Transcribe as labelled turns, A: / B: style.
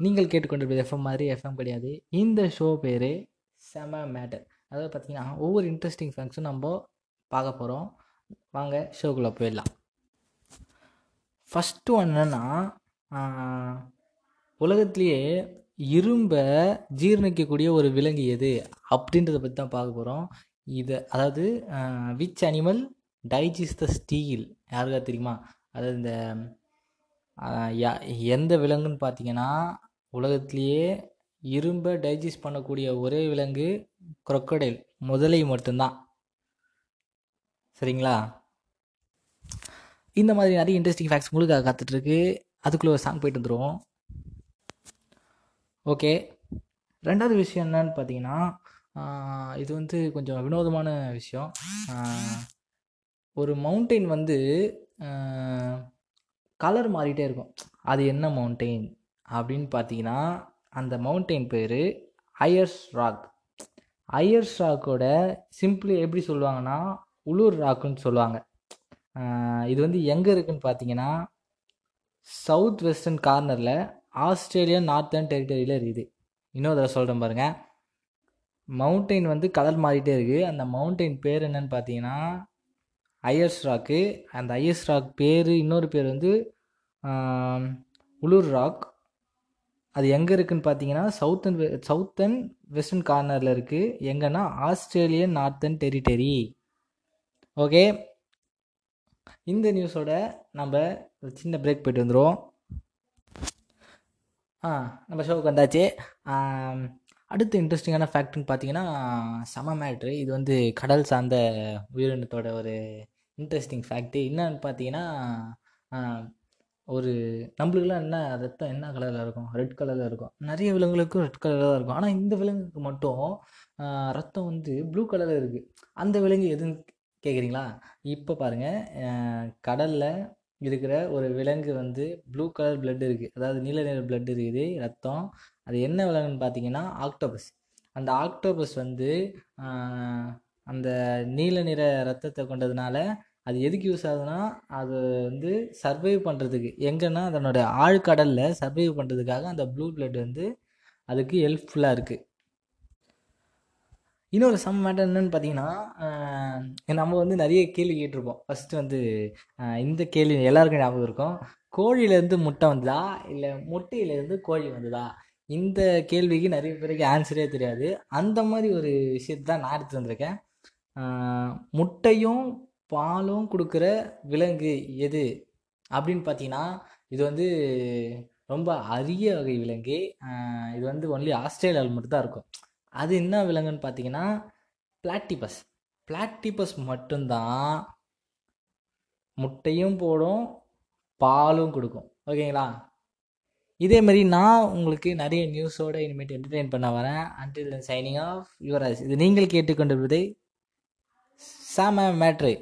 A: நீங்கள் கேட்டுக்கொண்டிருப்பது எஃப்எம் மாதிரி எஃப்எம் கிடையாது. இந்த ஷோ பேர் செம மேட்டர் அதாவது பார்த்தீங்கன்னா ஒவ்வொரு இன்ட்ரெஸ்டிங் ஃபேக்ட்ஸும் நம்ம பார்க்க போகிறோம் வாங்க ஷோக்குள்ளே போயிடலாம். ஃபஸ்ட்டு ஒன்று என்னென்னா உலகத்துலேயே இரும்பை ஜீரணிக்கக்கூடிய ஒரு விலங்கு எது? அப்படின்றத பற்றி தான் பார்க்க போகிறோம் இது அதாவது which animal digests the steel யாருக்கா தெரியுமா? அதாவது இந்த யா- எந்த விலங்குன்னு பார்த்தீங்கன்னா உலகத்திலேயே இரும்பை டைஜஸ்ட் பண்ணக்கூடிய ஒரே விலங்கு க்ரொக்கடைல் முதலை மட்டும்தான். சரிங்களா? இந்த மாதிரி நிறைய இன்ட்ரெஸ்டிங் ஃபேக்ட்ஸ் முழுக்க காத்துட்ருக்கு. அதுக்குள்ளே ஒரு சாங் போயிட்டு வந்துடுவோம் ஓகே ரெண்டாவது விஷயம் என்னன்னு பார்த்தீங்கன்னா இது வந்து கொஞ்சம் வினோதமான விஷயம். ஒரு மவுண்டெயின் வந்து கலர் மாறிட்டே இருக்கும். அது என்ன மவுண்டெயின் அப்படின்னு பார்த்தீங்கன்னா அந்த மவுண்டெயின் பேர் ஹையர்ஸ் ராக் ஹையர்ஸ் ராக்கோட சிம்பிளி எப்படி சொல்லுவாங்கன்னா உளுர் ராக்குன்னு சொல்லுவாங்க. இது வந்து எங்கே இருக்குதுன்னு பார்த்தீங்கன்னா சவுத் வெஸ்டர்ன் கார்னரில் ஆஸ்திரேலியா நார்த்தர்ன் டெரிட்டரியில் இருக்குது. இன்னொரு தடவை சொல்கிறேன் பாருங்கள் மவுண்டெயின் வந்து கலர் மாறிட்டே இருக்குது அந்த மவுண்டெயின் பேர் என்னன்னு பார்த்தீங்கன்னா ஐயர்ஸ் ராக்கு அந்த ஐயர்ஸ் ராக் பேர் இன்னொரு பேர் வந்து உளூர் ராக் அது எங்கே இருக்குன்னு பார்த்தீங்கன்னா south and south and western கார்னரில் இருக்குது எங்கன்னா ஆஸ்திரேலியன் நார்த்தன் டெரிட்டரி ஓகே இந்த நியூஸோட நம்ம ஒரு சின்ன பிரேக் போயிட்டு வந்துடுவோம் ஆ நம்ம ஷோவுக்கு வந்தாச்சு. அடுத்த இன்ட்ரெஸ்டிங்கான ஃபேக்ட்னு பார்த்தீங்கன்னா சம மேட்ரு இது வந்து கடல் சார்ந்த உயிரினத்தோட ஒரு இன்ட்ரெஸ்டிங் ஃபேக்ட்டு என்னன்னு பார்த்தீங்கன்னா ஒரு நம்மளுக்குலாம் என்ன ரத்தம் என்ன கலரில் இருக்கும்? ரெட் கலரில் இருக்கும். நிறைய விலங்குகளுக்கும் ரெட் கலரில் தான் இருக்கும். ஆனால் இந்த விலங்குக்கு மட்டும் ரத்தம் வந்து ப்ளூ கலரில் இருக்குது அந்த விலங்கு எதுன்னு கேட்குறீங்களா இப்போ பாருங்கள் கடலில் இருக்கிற ஒரு விலங்கு வந்து ப்ளூ கலர் பிளட் இருக்குது அதாவது நீல நிற பிளட் இருக்குது ரத்தம். அது என்ன விலங்குன்னு பார்த்தீங்கன்னா ஆக்டோபஸ் அந்த ஆக்டோபஸ் வந்து அந்த நீல நிற ரத்தத்தை கொண்டதுனால அது எதுக்கு யூஸ் ஆகுதுன்னா அது வந்து சர்வைவ் பண்ணுறதுக்கு எங்கன்னா அதனோட ஆழ்கடலில் சர்வைவ் பண்ணுறதுக்காக அந்த ப்ளூ பிளட் வந்து அதுக்கு ஹெல்ப்ஃபுல்லாக இருக்குது இன்னொரு சம் மேட்டர் என்னென்னு பார்த்தீங்கன்னா நம்ம வந்து நிறைய கேள்வி கேட்டிருப்போம். ஃபஸ்ட்டு வந்து இந்த கேள்வி எல்லாருக்கும் ஞாபகம் இருக்கும். கோழியிலேருந்து முட்டை வந்ததா? இல்லை முட்டையிலேருந்து கோழி வந்ததா? இந்த கேள்விக்கு நிறைய பேருக்கு ஆன்சரே தெரியாது. அந்த மாதிரி ஒரு விஷயத்தை தான் நான் எடுத்து வந்திருக்கேன். முட்டையும் பாலும் கொடுக்குற விலங்கு எது? அப்படின்னு பார்த்தீங்கன்னா இது வந்து ரொம்ப அரிய வகை விலங்கு. இது வந்து ஒன்லி ஆஸ்திரேலியாவில் மட்டும்தான் இருக்கும். அது என்ன விலங்குன்னு பார்த்தீங்கன்னா பிளாட்டிபஸ். பிளாட்டிபஸ் மட்டும்தான் முட்டையும் போடும் பாலும் கொடுக்கும். ஓகேங்களா? இதே மாதிரி நான் உங்களுக்கு நிறைய நியூஸோட இனிமேட்டு என்டர்டெயின் பண்ண வரேன். அன்டில் சைனிங் ஆஃப் யுவராஜ் இது நீங்கள் கேட்டுக்கொண்டிருப்பதை சாம மேட்ரு